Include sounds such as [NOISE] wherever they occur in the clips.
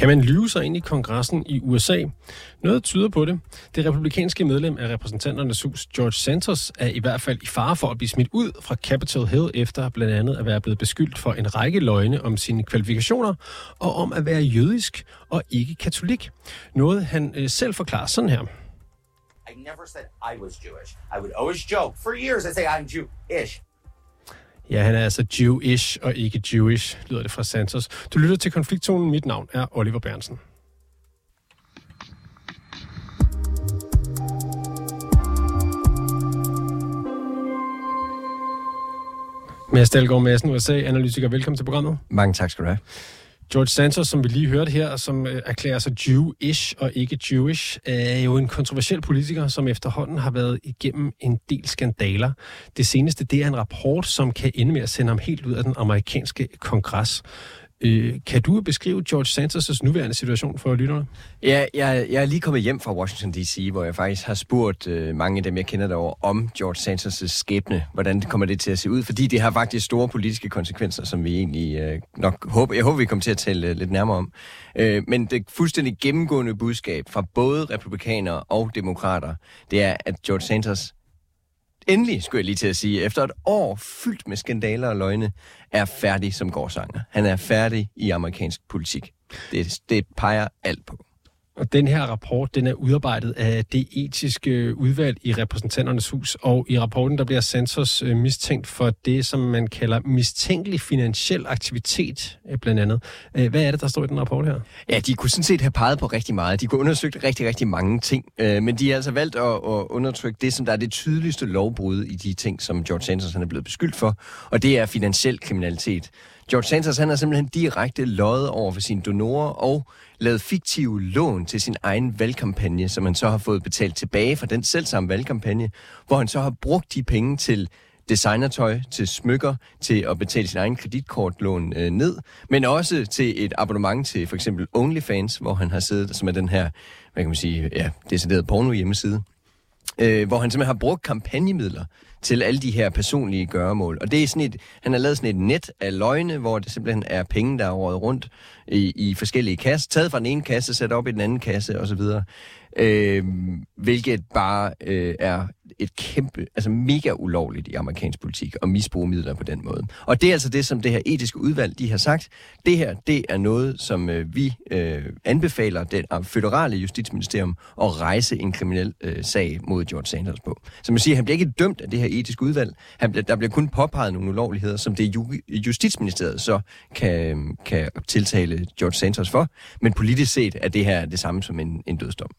Kan man lyve sig ind i kongressen i USA? Noget tyder på det. Det republikanske medlem af repræsentanternes hus, George Santos, er i hvert fald i fare for at blive smidt ud fra Capitol Hill efter blandt andet at være blevet beskyldt for en række løgne om sine kvalifikationer og om at være jødisk og ikke katolik. Noget han øh, selv forklarer sådan her. I never said I was Jewish. I would always joke. For years, I say I'm Jewish. Ja, han er altså Jewish og ikke Jewish, lyder det fra Santos. Du lytter til konfliktzonen. Mit navn er Oliver Bernsen. Mads Dahlgaard Madsen, USA-analytiker. Velkommen til programmet. Mange tak skal du have. George Santos, som vi lige hørte her, som øh, erklærer sig Jewish og ikke Jewish, er jo en kontroversiel politiker, som efterhånden har været igennem en del skandaler. Det seneste, det er en rapport, som kan ende med at sende ham helt ud af den amerikanske kongres. Øh, kan du beskrive George Santos' nuværende situation for lytterne? Ja, jeg, jeg er lige kommet hjem fra Washington D.C., hvor jeg faktisk har spurgt øh, mange af dem, jeg kender derovre, om George Santos' skæbne. Hvordan kommer det til at se ud? Fordi det har faktisk store politiske konsekvenser, som vi egentlig øh, nok håber, jeg håber, vi kommer til at tale øh, lidt nærmere om. Øh, men det fuldstændig gennemgående budskab fra både republikanere og demokrater, det er, at George Santos endelig, skulle jeg lige til at sige, efter et år fyldt med skandaler og løgne, er færdig som gårdsanger. Han er færdig i amerikansk politik. Det, det peger alt på. Og den her rapport, den er udarbejdet af det etiske udvalg i repræsentanternes hus, og i rapporten der bliver Santos øh, mistænkt for det, som man kalder mistænkelig finansiel aktivitet, øh, blandt andet. Øh, hvad er det, der står i den rapport her? Ja, de kunne sådan set have peget på rigtig meget. De kunne undersøgt rigtig, rigtig mange ting, men de har altså valgt at, at undertrykke det, som der er det tydeligste lovbrud i de ting, som George Santos han er blevet beskyldt for, og det er finansiel kriminalitet. George Santos han har simpelthen direkte løjet over for sine donorer og lavet fiktive lån til sin egen valgkampagne, som han så har fået betalt tilbage fra den selvsamme valgkampagne, hvor han så har brugt de penge til designertøj, til smykker, til at betale sin egen kreditkortlån øh, ned, men også til et abonnement til for eksempel OnlyFans, hvor han har siddet, som er den her, hvad kan man sige, ja, decideret porno hjemmeside, øh, hvor han simpelthen har brugt kampagnemidler til alle de her personlige gøremål. Og det er sådan et, han har lavet sådan et net af løgne, hvor det simpelthen er penge, der er rådet rundt i, i forskellige kasser, taget fra den ene kasse, sat op i den anden kasse osv. Øh, hvilket bare øh, er et kæmpe, altså mega ulovligt i amerikansk politik at misbruge midler på den måde. Og det er altså det, som det her etiske udvalg, de har sagt. Det her, det er noget, som øh, vi øh, anbefaler den øh, føderale justitsministerium at rejse en kriminel øh, sag mod George Sanders på. Som man siger, han bliver ikke dømt af det her etiske udvalg. Han der bliver kun påpeget nogle ulovligheder, som det ju, justitsministeriet så kan, kan tiltale George Sanders for. Men politisk set er det her det samme som en, en dødsdom.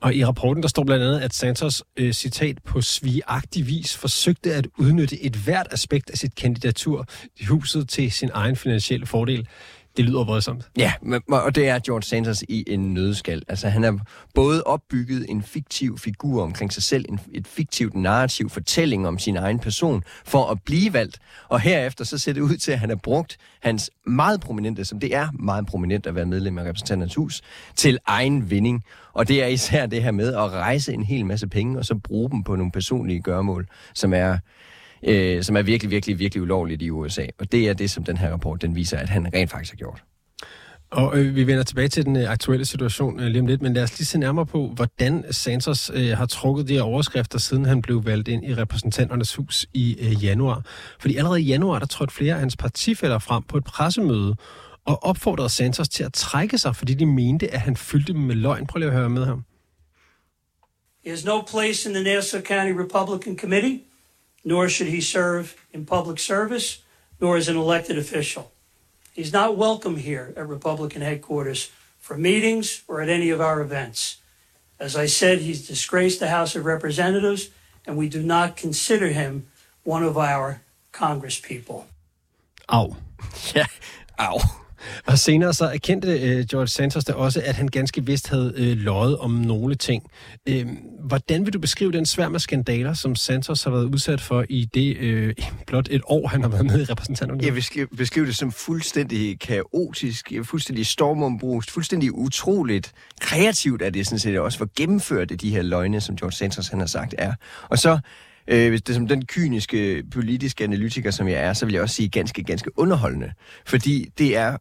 Og i rapporten der står blandt andet, at Santos, øh, citat, på svigagtig vis forsøgte at udnytte et hvert aspekt af sit kandidatur i huset til sin egen finansielle fordel. Det lyder voldsomt. Ja, og det er George Sanders i en nødskal. Altså, han har både opbygget en fiktiv figur omkring sig selv, en, et fiktivt narrativ fortælling om sin egen person, for at blive valgt. Og herefter så ser det ud til, at han har brugt hans meget prominente, som det er meget prominent at være medlem af repræsentanternes hus, til egen vinding. Og det er især det her med at rejse en hel masse penge, og så bruge dem på nogle personlige gørmål, som er øh, som er virkelig, virkelig, virkelig ulovligt i USA. Og det er det, som den her rapport den viser, at han rent faktisk har gjort. Og øh, vi vender tilbage til den øh, aktuelle situation øh, lige om lidt, men lad os lige se nærmere på, hvordan Santos øh, har trukket de her overskrifter, siden han blev valgt ind i repræsentanternes hus i øh, januar. Fordi allerede i januar, der trådte flere af hans partifælder frem på et pressemøde og opfordrede Santos til at trække sig, fordi de mente, at han fyldte dem med løgn. Prøv lige at høre med ham. He has no place in the Nassau County Republican Committee. Nor should he serve in public service, nor as an elected official. He's not welcome here at Republican headquarters for meetings or at any of our events. As I said, he's disgraced the House of Representatives, and we do not consider him one of our Congresspeople. Au. [LAUGHS] Ja, au. Og senere så erkendte øh, George Santos da også, at han ganske vist havde øh, løjet om nogle ting. Øh, hvordan vil du beskrive den sværm af skandaler, som Santos har været udsat for i det øh, blot et år, han har været med i repræsentanterne? Jeg vil beskrive det som fuldstændig kaotisk, øh, fuldstændig stormombrust, fuldstændig utroligt kreativt, at det sådan set også var gennemført de her løgne, som George Santos han har sagt er. Og så øh, hvis det er som den kyniske politiske analytiker, som jeg er, så vil jeg også sige ganske, ganske underholdende. Fordi det er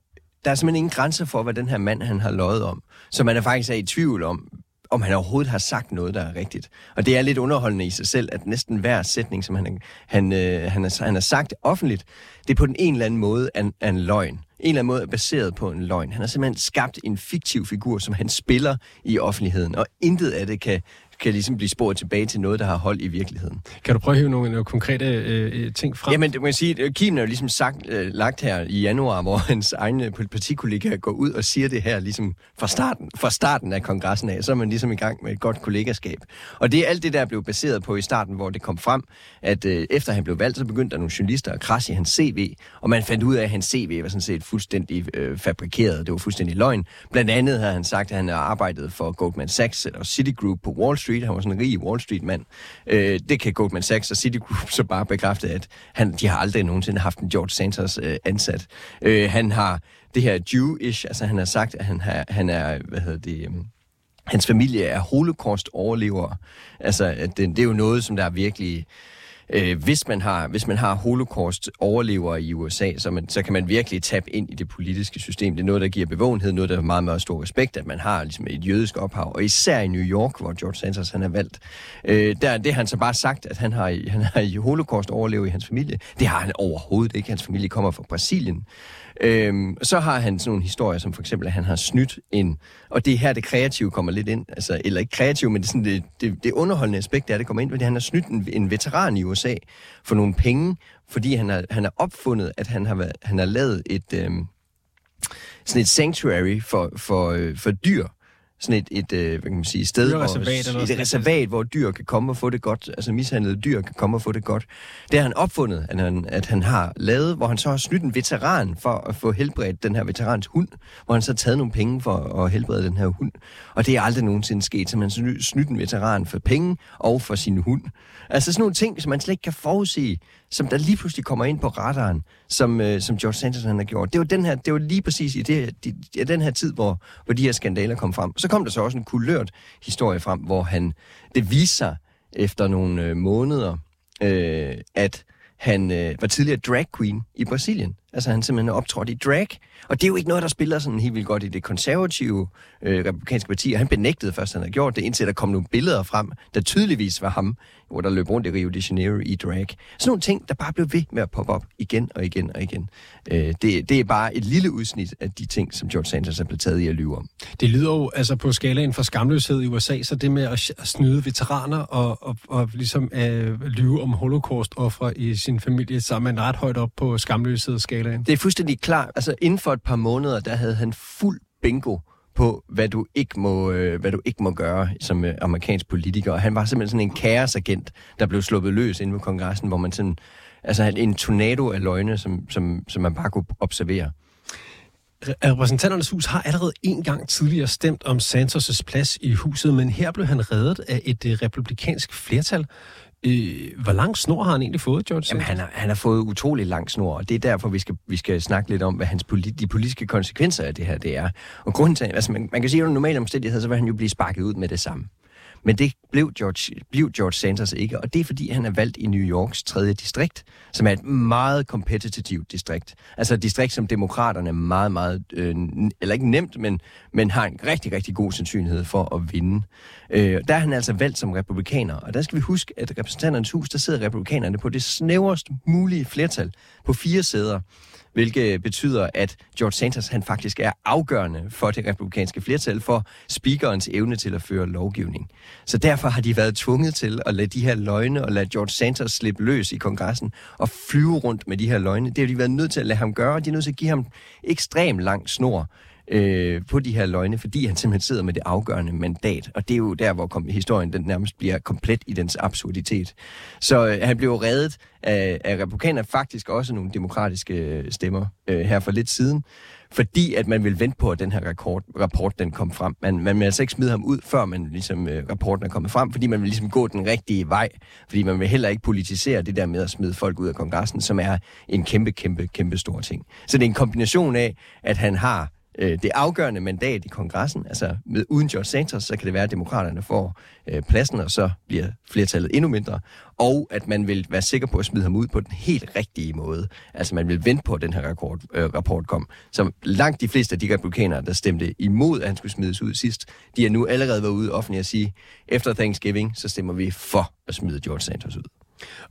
der er simpelthen ingen grænser for, hvad den her mand, han har løjet om. Så man er faktisk er i tvivl om, om han overhovedet har sagt noget, der er rigtigt. Og det er lidt underholdende i sig selv, at næsten hver sætning, som han, han, øh, han, har, han har sagt offentligt, det er på den en eller anden måde en, en løgn. En eller anden måde er baseret på en løgn. Han har simpelthen skabt en fiktiv figur, som han spiller i offentligheden, og intet af det kan kan ligesom blive sporet tilbage til noget, der har hold i virkeligheden. Kan du prøve at hive nogle, nogle konkrete øh, ting frem? Jamen, det må jeg sige, Kim er jo ligesom sagt, øh, lagt her i januar, hvor hans egne partikollegaer går ud og siger det her ligesom fra starten, fra starten af kongressen af, så er man ligesom i gang med et godt kollegaskab. Og det er alt det, der blev baseret på i starten, hvor det kom frem, at øh, efter han blev valgt, så begyndte der nogle journalister at krasse i hans CV, og man fandt ud af, at hans CV var sådan set fuldstændig øh, fabrikeret, det var fuldstændig løgn. Blandt andet havde han sagt, at han havde arbejdet for Goldman Sachs og Citigroup på Wall Street, Han var sådan en rig Wall Street-mand. Øh, det kan Goldman Sachs og Citigroup [LAUGHS] så bare bekræfte, at han, de har aldrig nogensinde haft en George Santos øh, ansat. Øh, han har det her Jewish, altså han har sagt, at han, har, han er, hvad hedder det... Øh, hans familie er holocaust-overlevere. Altså, det, det er jo noget, som der er virkelig øh, Øh, hvis, man har, hvis man har holocaust overlever i USA, så, man, så kan man virkelig tabe ind i det politiske system. Det er noget, der giver bevågenhed, noget, der er meget, meget stor respekt, at man har ligesom et jødisk ophav. Og især i New York, hvor George Santos han er valgt, øh, der, det har han så bare sagt, at han har, han har holocaust-overlever i hans familie. Det har han overhovedet ikke. Hans familie kommer fra Brasilien. Øhm, så har han sådan nogle historier, som for eksempel, at han har snydt en... Og det er her, det kreative kommer lidt ind. Altså, eller ikke kreative, men det, sådan, det, det, det underholdende aspekt, det er, det kommer ind, fordi han har snydt en, en veteran i USA for nogle penge, fordi han har, han har opfundet, at han har, været, han har lavet et... Øhm, sådan et sanctuary for, for, øh, for dyr, sådan et, et øh, hvad kan man sige, sted, hvor, et reservat, hvor dyr kan komme og få det godt, altså mishandlede dyr kan komme og få det godt. Det har han opfundet, at han, at han har lavet, hvor han så har snydt en veteran for at få helbredt den her veterans hund, hvor han så har taget nogle penge for at helbrede den her hund. Og det er aldrig nogensinde sket, så man snydt en veteran for penge og for sin hund. Altså sådan nogle ting, som man slet ikke kan forudse, som der lige pludselig kommer ind på radaren, som, øh, som George Santos han har gjort. Det var, den her, det var lige præcis i det, de, den her tid, hvor, hvor de her skandaler kom frem. Så kom der så også en kulørt historie frem, hvor han, det viser sig efter nogle øh, måneder, øh, at han øh, var tidligere drag queen i Brasilien. Altså han simpelthen optrådte i drag. Og det er jo ikke noget, der spiller sådan helt vildt godt i det konservative øh, republikanske parti. Og han benægtede først, at han havde gjort det, indtil der kom nogle billeder frem, der tydeligvis var ham, hvor der løb rundt i Rio de Janeiro i drag. Sådan nogle ting, der bare blev ved med at poppe op igen og igen og igen. Øh, det, det er bare et lille udsnit af de ting, som George Sanders er blevet taget i at lyve om. Det lyder jo altså på skalaen for skamløshed i USA, så det med at snyde veteraner og, og, og ligesom øh, lyve om holocaust-ofre i sin familie, så er man ret højt op på skamløshedsskalaen. Det er fuldstændig klart. Altså inden for et par måneder, der havde han fuld bingo på, hvad du ikke må, øh, hvad du ikke må gøre som øh, amerikansk politiker. Og han var simpelthen sådan en kaosagent, der blev sluppet løs inde ved kongressen, hvor man sådan, altså en tornado af løgne, som, som, som man bare kunne observere. Repræsentanternes hus har allerede en gang tidligere stemt om Santos' plads i huset, men her blev han reddet af et øh, republikansk flertal. Øh, hvor lang snor har han egentlig fået, George? Jamen, han har, han har fået utrolig lang snor, og det er derfor, vi skal, vi skal snakke lidt om, hvad hans politi- de politiske konsekvenser af det her det er. Og grunden til, altså man, man kan sige, at under normale omstændigheder, så vil han jo blive sparket ud med det samme. Men det blev George, blev George Sanders ikke, og det er fordi, han er valgt i New Yorks tredje distrikt, som er et meget kompetitivt distrikt. Altså et distrikt, som demokraterne meget, meget, øh, eller ikke nemt, men, men har en rigtig, rigtig god sandsynlighed for at vinde. Øh, der er han altså valgt som republikaner, og der skal vi huske, at repræsentanternes hus, der sidder republikanerne på det snæverst mulige flertal på fire sæder hvilket betyder, at George Santos han faktisk er afgørende for det republikanske flertal for speakerens evne til at føre lovgivning. Så derfor har de været tvunget til at lade de her løgne og lade George Santos slippe løs i kongressen og flyve rundt med de her løgne. Det har de været nødt til at lade ham gøre, og de er nødt til at give ham ekstremt lang snor øh, på de her løgne, fordi han simpelthen sidder med det afgørende mandat. Og det er jo der, hvor kom, historien den nærmest bliver komplet i dens absurditet. Så øh, han blev reddet af, af republikaner, faktisk også nogle demokratiske øh, stemmer øh, her for lidt siden, fordi at man vil vente på, at den her rapport, rapport den kom frem. Man, man vil altså ikke smide ham ud, før man ligesom, øh, rapporten er kommet frem, fordi man vil ligesom gå den rigtige vej, fordi man vil heller ikke politisere det der med at smide folk ud af kongressen, som er en kæmpe, kæmpe, kæmpe stor ting. Så det er en kombination af, at han har øh, det afgørende mandat i kongressen. Altså med, uden George Santos, så kan det være, at demokraterne får øh, pladsen, og så bliver flertallet endnu mindre. Og at man vil være sikker på at smide ham ud på den helt rigtige måde. Altså man vil vente på, at den her rapport, øh, rapport kom. Så langt de fleste af de republikanere, der stemte imod, at han skulle smides ud sidst, de er nu allerede været ude offentligt at sige, efter Thanksgiving, så stemmer vi for at smide George Santos ud.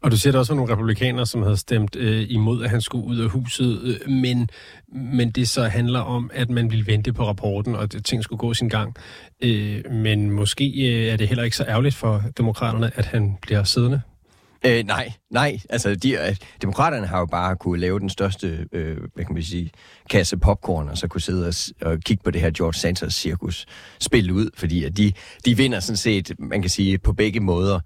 Og du siger, der også var nogle republikanere, som havde stemt øh, imod, at han skulle ud af huset, øh, men, men det så handler om, at man ville vente på rapporten, og at ting skulle gå sin gang. Øh, men måske øh, er det heller ikke så ærgerligt for demokraterne, at han bliver siddende. Øh, nej, nej. Altså, de, øh, demokraterne har jo bare kunne lave den største, øh, hvad kan man sige, kasse popcorn, og så kunne sidde og, og kigge på det her George Santos cirkus spille ud, fordi at de, de vinder sådan set, man kan sige, på begge måder.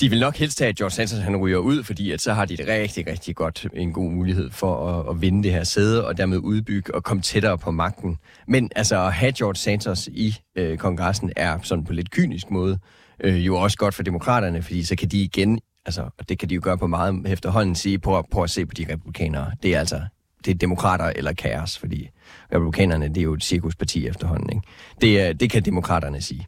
De vil nok helst have, at George Santos han ryger ud, fordi at så har de et rigtig, rigtig godt en god mulighed for at, at vinde det her sæde, og dermed udbygge og komme tættere på magten. Men altså at have George Santos i øh, kongressen er sådan på lidt kynisk måde øh, jo også godt for demokraterne, fordi så kan de igen, altså, og det kan de jo gøre på meget efterhånden, sige, prøv, prøv at se på de republikanere. Det er altså det er demokrater eller kaos, fordi republikanerne, det er jo et cirkusparti efterhånden. Ikke? Det, det kan demokraterne sige.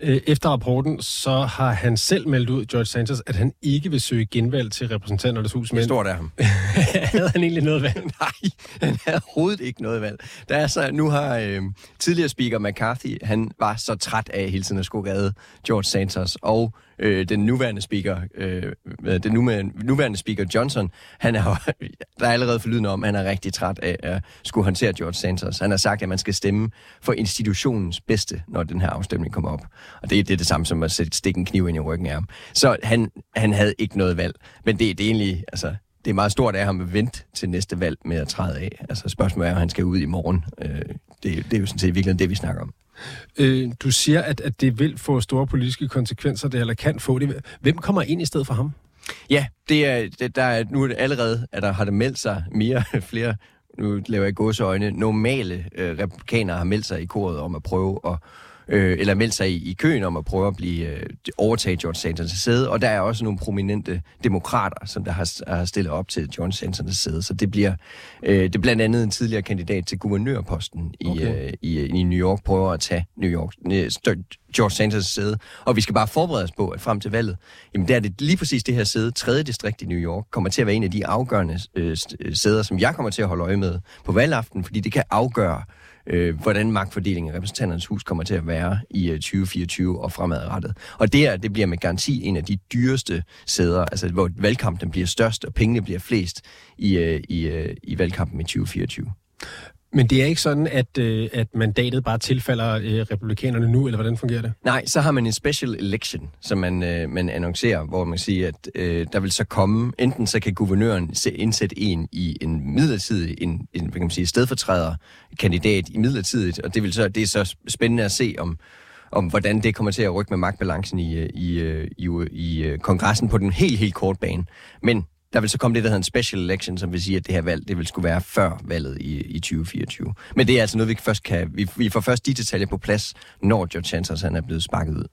Øh, efter rapporten, så har han selv meldt ud, George Santos, at han ikke vil søge genvalg til repræsentanternes hus. Men... Det står der ham. [LAUGHS] [LAUGHS] havde han egentlig noget valg? Nej, han havde overhovedet ikke noget valg. Der er så, nu har øh, tidligere speaker McCarthy, han var så træt af hele tiden at skulle redde George Santos, og øh, den nuværende speaker, øh, den nuværende, nuværende speaker Johnson, han er, [LAUGHS] der er allerede forlydende om, at han er rigtig træt af at skulle håndtere George Santos. Han har sagt, at man skal stemme for institutionens bedste, når den her afstemning kommer op. Og det, det er det samme som at sætte stikke en kniv ind i ryggen af ham. Så han, han havde ikke noget valg. Men det, det er egentlig, altså, det er meget stort af ham at vente til næste valg med at træde af. Altså spørgsmålet er, om han skal ud i morgen. Øh, det, det er jo sådan set virkelig det, vi snakker om. Øh, du siger, at, at det vil få store politiske konsekvenser, det eller kan få det. Hvem kommer ind i stedet for ham? Ja, det er, det, der er, nu er det allerede, at der har det meldt sig mere, [LAUGHS] flere, nu laver jeg gåseøjne, normale øh, republikanere har meldt sig i koret om at prøve at øh, eller meldt sig i, i køen om at prøve at blive øh, overtage George Santons sæde, og der er også nogle prominente demokrater, som der har, har stillet op til George Santons sæde, så det bliver øh, det er blandt andet en tidligere kandidat til guvernørposten i, okay. øh, i, i New York, prøver at tage New York, øh, George Santons sæde, og vi skal bare forberede os på, at frem til valget, jamen der er det lige præcis det her sæde, tredje distrikt i New York, kommer til at være en af de afgørende øh, sæder, som jeg kommer til at holde øje med på valgaften, fordi det kan afgøre, øh, hvordan magtfordelingen i repræsentanternes hus kommer til at være i øh, 2024 og fremadrettet. Og det, er, det bliver med garanti en af de dyreste sæder, altså hvor valgkampen bliver størst og pengene bliver flest i, øh, i, øh, i valgkampen i 2024. Men det er ikke sådan, at, øh, at mandatet bare tilfalder øh, republikanerne nu, eller hvordan fungerer det? Nej, så har man en special election, som man, øh, man annoncerer, hvor man siger, at øh, der vil så komme, enten så kan guvernøren indsætte en i en midlertidig, en, en hvad kan man sige, stedfortræder kandidat i midlertidigt, og det, vil så, det er så spændende at se, om, om hvordan det kommer til at rykke med magtbalancen i, øh, i, øh, i, øh, i, i kongressen på den helt, helt korte bane. Men der vil så komme det, der hedder en special election, som vil sige, at det her valg, det vil skulle være før valget i, i 2024. Men det er altså noget, vi først kan... Vi, vi får først de detaljer på plads, når George Chancellor han er blevet sparket ud.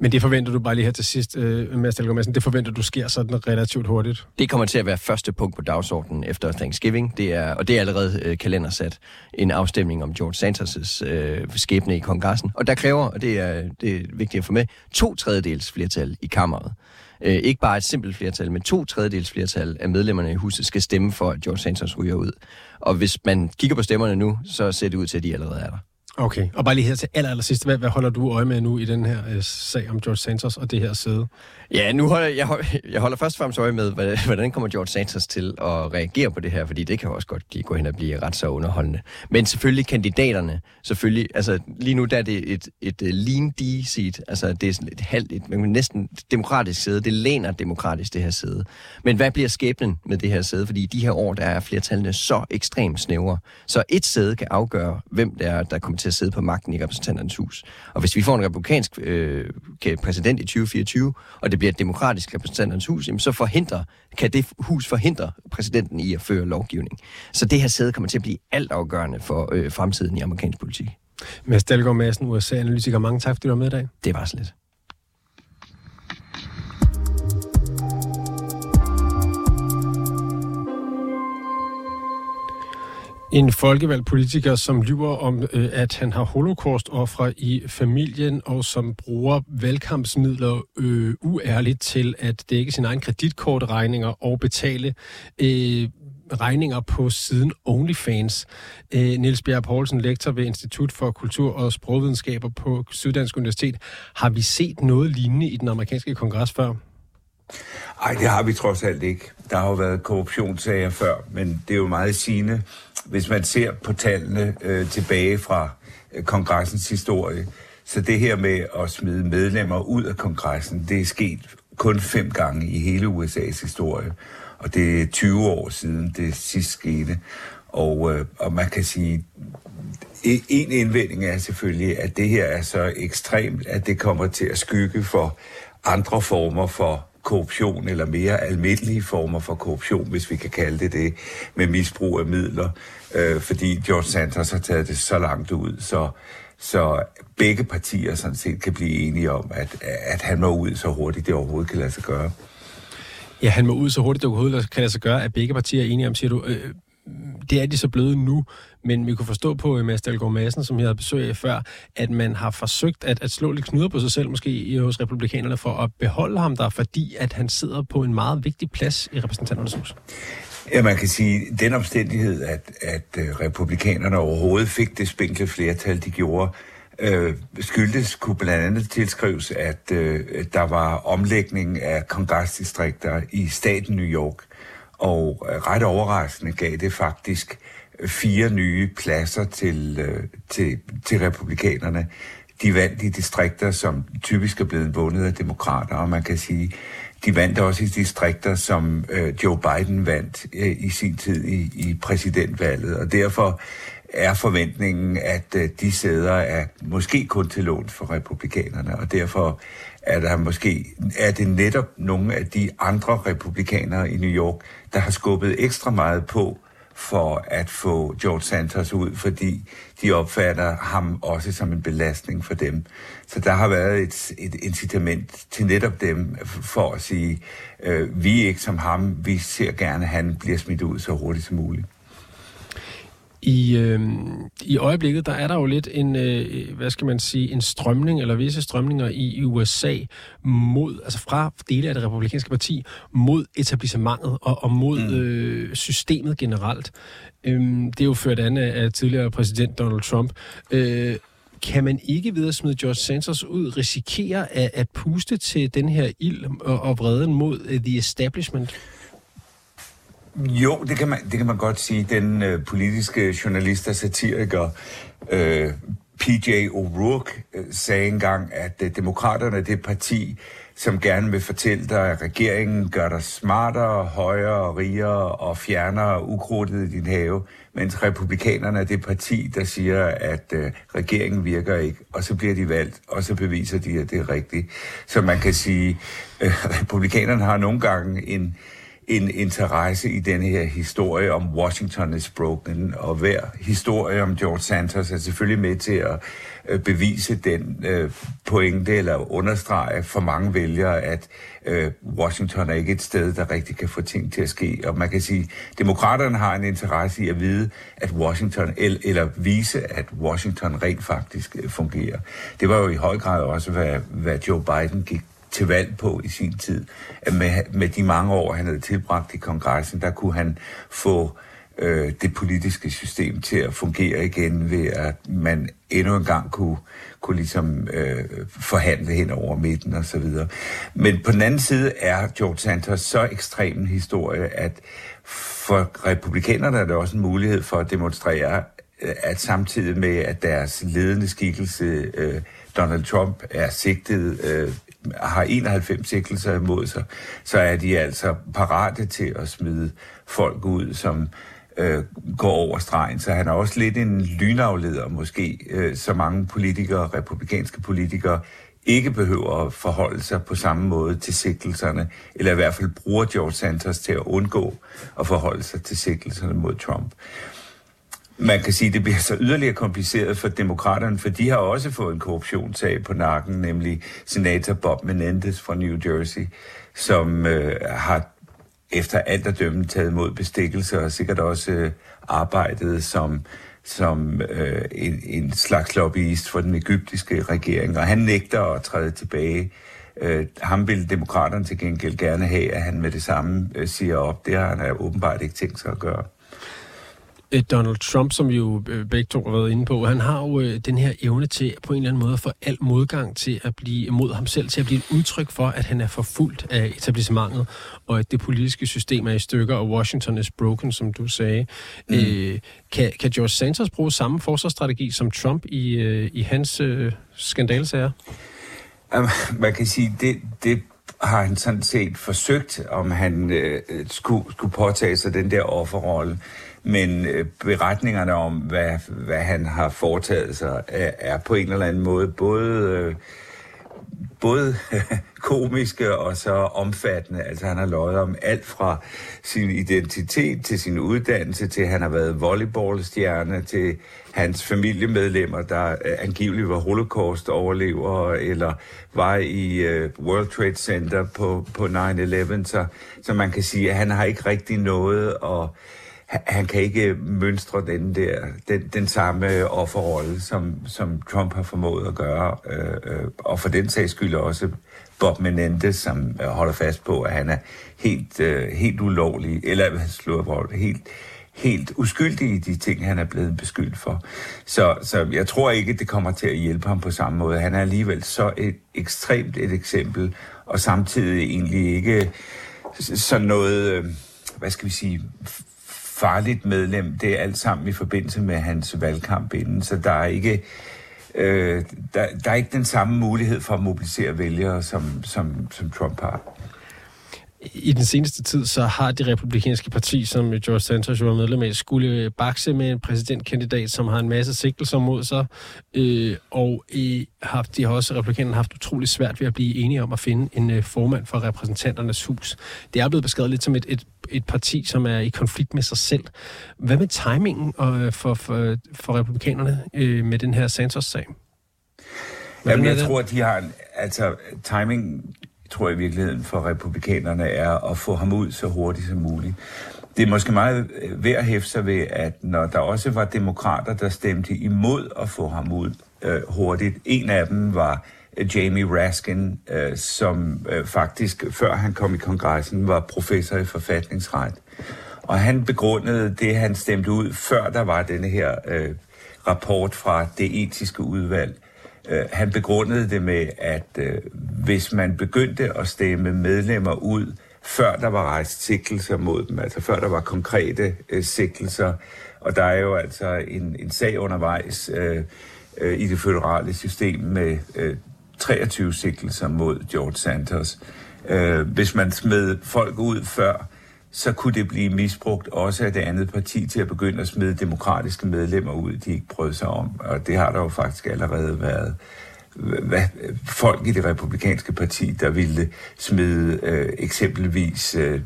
Men det forventer du bare lige her til sidst, øh, Mads Madsen, det forventer du sker sådan relativt hurtigt? Det kommer til at være første punkt på dagsordenen efter Thanksgiving, det er, og det er allerede øh, kalendersat en afstemning om George Santos' øh, skæbne i kongressen. Og der kræver, og det er, det er vigtigt at få med, to tredjedels flertal i kammeret øh, ikke bare et simpelt flertal, men to tredjedels flertal af medlemmerne i huset skal stemme for, at George Santos ryger ud. Og hvis man kigger på stemmerne nu, så ser det ud til, at de allerede er der. Okay, og bare lige her til aller, aller sidste. Hvad, hvad holder du øje med nu i den her øh, sag om George Santos og det her sæde? Ja, nu holder jeg, jeg holder først og fremmest øje med, hvordan kommer George Santos til at reagere på det her, fordi det kan også godt gå hen og blive ret så underholdende. Men selvfølgelig kandidaterne, selvfølgelig, altså lige nu der er det et, et, et lean D-seat, altså det er sådan et halvt, et, næsten demokratisk sæde, det læner demokratisk det her sæde. Men hvad bliver skæbnen med det her sæde? Fordi i de her år, der er flertallene så ekstremt snævre, så et sæde kan afgøre, hvem der er, der kommer til at sidde på magten i repræsentanternes hus. Og hvis vi får en republikansk øh, præsident i 2024, og det bliver et demokratisk repræsentanternes hus, jamen så forhindrer, kan det hus forhindre præsidenten i at føre lovgivning. Så det her sæde kommer til at blive altafgørende for øh, fremtiden i amerikansk politik. Mads Dahlgaard Madsen, USA-analytiker. Mange tak, fordi du var med i dag. Det var så lidt. En folkevalgt politiker, som lyver om, øh, at han har holocaust-ofre i familien, og som bruger valgkampsmidler øh, uærligt til at dække sine egne kreditkortregninger og betale øh, regninger på siden OnlyFans. Øh, Niels Bjerg Poulsen, lektor ved Institut for Kultur og Sprogvidenskaber på Syddansk Universitet. Har vi set noget lignende i den amerikanske kongres før? Nej, det har vi trods alt ikke. Der har jo været korruptionssager før, men det er jo meget sigende, hvis man ser på tallene øh, tilbage fra øh, kongressens historie. Så det her med at smide medlemmer ud af kongressen, det er sket kun fem gange i hele USA's historie. Og det er 20 år siden det sidst skete. Og, øh, og man kan sige, en indvending er selvfølgelig, at det her er så ekstremt, at det kommer til at skygge for andre former for korruption, eller mere almindelige former for korruption, hvis vi kan kalde det det, med misbrug af midler, øh, fordi George Santos har taget det så langt ud, så, så begge partier sådan set kan blive enige om, at, at han må ud så hurtigt det overhovedet kan lade sig gøre. Ja, han må ud så hurtigt det overhovedet kan lade sig gøre, at begge partier er enige om, siger du. Øh, det er de så blevet nu, men vi kunne forstå på øh, Mads Dahlgaard Madsen, som jeg havde besøg af før, at man har forsøgt at, at slå lidt knuder på sig selv, måske hos republikanerne, for at beholde ham der, fordi at han sidder på en meget vigtig plads i repræsentanternes hus. Ja, man kan sige, den omstændighed, at, at øh, republikanerne overhovedet fik det spinkle flertal, de gjorde, øh, skyldtes kunne blandt andet tilskrives, at øh, der var omlægning af kongresdistrikter i staten New York, og øh, ret overraskende gav det faktisk fire nye pladser til, øh, til, til republikanerne. De vandt i distrikter, som typisk er blevet vundet af demokrater, og man kan sige, de vandt også i distrikter, som øh, Joe Biden vandt øh, i sin tid i, i præsidentvalget, og derfor er forventningen, at øh, de sæder er måske kun til lån for republikanerne, og derfor er der måske er det netop nogle af de andre republikanere i New York, der har skubbet ekstra meget på for at få George Santos ud, fordi de opfatter ham også som en belastning for dem. Så der har været et, et incitament til netop dem for at sige, øh, vi er ikke som ham, vi ser gerne, at han bliver smidt ud så hurtigt som muligt. I, øh, I øjeblikket, der er der jo lidt en, øh, hvad skal man sige, en strømning, eller visse strømninger i USA mod, altså fra dele af det republikanske parti, mod etablissementet og, og mod mm. øh, systemet generelt. Øh, det er jo ført an af, af tidligere præsident Donald Trump. Øh, kan man ikke ved at smide George Santos ud risikere at, at puste til den her ild og, og vreden mod uh, the establishment? Jo, det kan man, det kan man godt sige. Den øh, politiske journalist og satiriker øh, P.J. O'Rourke øh, sagde engang, at øh, demokraterne er det parti, som gerne vil fortælle dig, at regeringen gør dig smartere, højere, rigere og fjerner ukrudtet i din have, mens republikanerne er det parti, der siger, at øh, regeringen virker ikke, og så bliver de valgt, og så beviser de, at det er rigtigt. Så man kan sige, øh, republikanerne har nogle gange en en interesse i denne her historie om Washington is broken, og hver historie om George Santos er selvfølgelig med til at øh, bevise den øh, pointe eller understrege for mange vælgere, at øh, Washington er ikke et sted, der rigtig kan få ting til at ske. Og man kan sige, at demokraterne har en interesse i at vide, at Washington, eller, eller vise, at Washington rent faktisk øh, fungerer. Det var jo i høj grad også, hvad, hvad Joe Biden gik til valg på i sin tid. Med, med de mange år, han havde tilbragt i kongressen, der kunne han få øh, det politiske system til at fungere igen ved, at man endnu en gang kunne, kunne ligesom øh, forhandle hen over midten og så videre. Men på den anden side er George Santos så ekstrem en historie, at for republikanerne er det også en mulighed for at demonstrere, øh, at samtidig med, at deres ledende skikkelse, øh, Donald Trump, er sigtet øh, har 91 sigtelser imod sig, så er de altså parate til at smide folk ud, som øh, går over stregen. Så han er også lidt en lynafleder måske, øh, så mange politikere, republikanske politikere, ikke behøver at forholde sig på samme måde til sigtelserne, eller i hvert fald bruger George Santos til at undgå at forholde sig til sigtelserne mod Trump. Man kan sige, at det bliver så yderligere kompliceret for demokraterne, for de har også fået en korruptionssag på nakken, nemlig senator Bob Menendez fra New Jersey, som øh, har efter alt at dømme taget mod bestikkelse og sikkert også øh, arbejdet som, som øh, en, en slags lobbyist for den egyptiske regering. Og han nægter at træde tilbage. Øh, ham vil demokraterne til gengæld gerne have, at han med det samme øh, siger op. Det har han åbenbart ikke tænkt sig at gøre. Donald Trump, som jo øh, begge to har været inde på, han har jo øh, den her evne til på en eller anden måde at få al modgang til at blive mod ham selv, til at blive et udtryk for, at han er forfulgt af etablissementet, og at det politiske system er i stykker, og Washington is broken, som du sagde. Mm. Øh, kan, kan George Santos bruge samme forsvarsstrategi som Trump i, øh, i hans øh, skandalsager? Um, man kan sige, det, det har han sådan set forsøgt, om han øh, skulle, skulle påtage sig den der offerrolle. Men øh, beretningerne om, hvad, hvad han har foretaget sig, er, er på en eller anden måde både, øh, både [LAUGHS] komiske og så omfattende. Altså han har løjet om alt fra sin identitet til sin uddannelse, til han har været volleyballstjerne, til hans familiemedlemmer, der øh, angiveligt var holocaust-overlevere, eller var i uh, World Trade Center på, på 9-11. Så, så man kan sige, at han har ikke rigtig noget at han kan ikke øh, mønstre den der, den, den samme øh, offerrolle, som, som Trump har formået at gøre. Øh, øh, og for den sags skyld også Bob Menendez, som øh, holder fast på, at han er helt, øh, helt ulovlig, eller slår helt, helt uskyldig i de ting, han er blevet beskyldt for. Så, så jeg tror ikke, det kommer til at hjælpe ham på samme måde. Han er alligevel så et, ekstremt et eksempel, og samtidig egentlig ikke sådan noget, øh, hvad skal vi sige, farligt medlem. Det er alt sammen i forbindelse med hans valgkamp inden, så der er ikke, øh, der, der er ikke den samme mulighed for at mobilisere vælgere, som, som, som Trump har. I den seneste tid, så har det republikanske parti, som George Santos jo var medlem af, skulle bakse med en præsidentkandidat, som har en masse sigtelser mod sig, øh, og øh, haft, de har også republikanerne haft utrolig svært ved at blive enige om at finde en øh, formand for repræsentanternes hus. Det er blevet beskrevet lidt som et, et, et parti, som er i konflikt med sig selv. Hvad med timingen øh, for, for, for republikanerne øh, med den her Santos-sag? Jamen, jeg tror, at de har en, altså, timing tror jeg i virkeligheden for republikanerne er at få ham ud så hurtigt som muligt. Det er måske meget øh, værd at hæfte sig ved, at når der også var demokrater, der stemte imod at få ham ud øh, hurtigt. En af dem var øh, Jamie Raskin, øh, som øh, faktisk, før han kom i kongressen, var professor i forfatningsret. Og han begrundede det, han stemte ud, før der var denne her øh, rapport fra det etiske udvalg, Øh, han begrundede det med, at øh, hvis man begyndte at stemme medlemmer ud, før der var rejst sigtelser mod dem, altså før der var konkrete øh, sigtelser, og der er jo altså en, en sag undervejs øh, øh, i det føderale system med øh, 23 sigtelser mod George Santos. Øh, hvis man smed folk ud før, så kunne det blive misbrugt også af det andet parti til at begynde at smide demokratiske medlemmer ud, de ikke brød sig om. Og det har der jo faktisk allerede været hvad, folk i det republikanske parti, der ville smide øh, eksempelvis øh,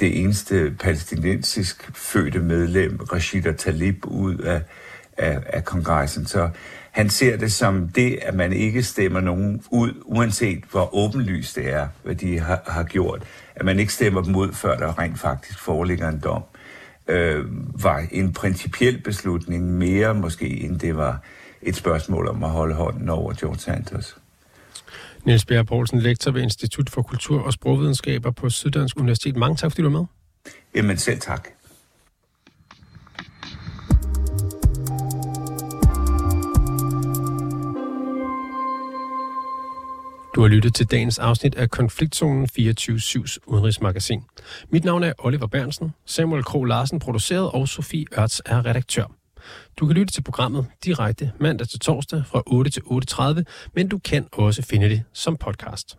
det eneste palæstinensisk fødte medlem, Rashida Talib, ud af, af, af kongressen. Så han ser det som det, at man ikke stemmer nogen ud, uanset hvor åbenlyst det er, hvad de har, har gjort at man ikke stemmer dem ud, før der rent faktisk foreligger en dom, øh, var en principiel beslutning mere måske, end det var et spørgsmål om at holde hånden over George Santos. Niels Bjerg Poulsen, lektor ved Institut for Kultur og Sprogvidenskaber på Syddansk Universitet. Mange tak, fordi du var med. Jamen selv tak. Du har lyttet til dagens afsnit af Konfliktzonen 24-7's udenrigsmagasin. Mit navn er Oliver Bernsen, Samuel Kro Larsen produceret og Sofie Ørts er redaktør. Du kan lytte til programmet direkte mandag til torsdag fra 8 til 8.30, men du kan også finde det som podcast.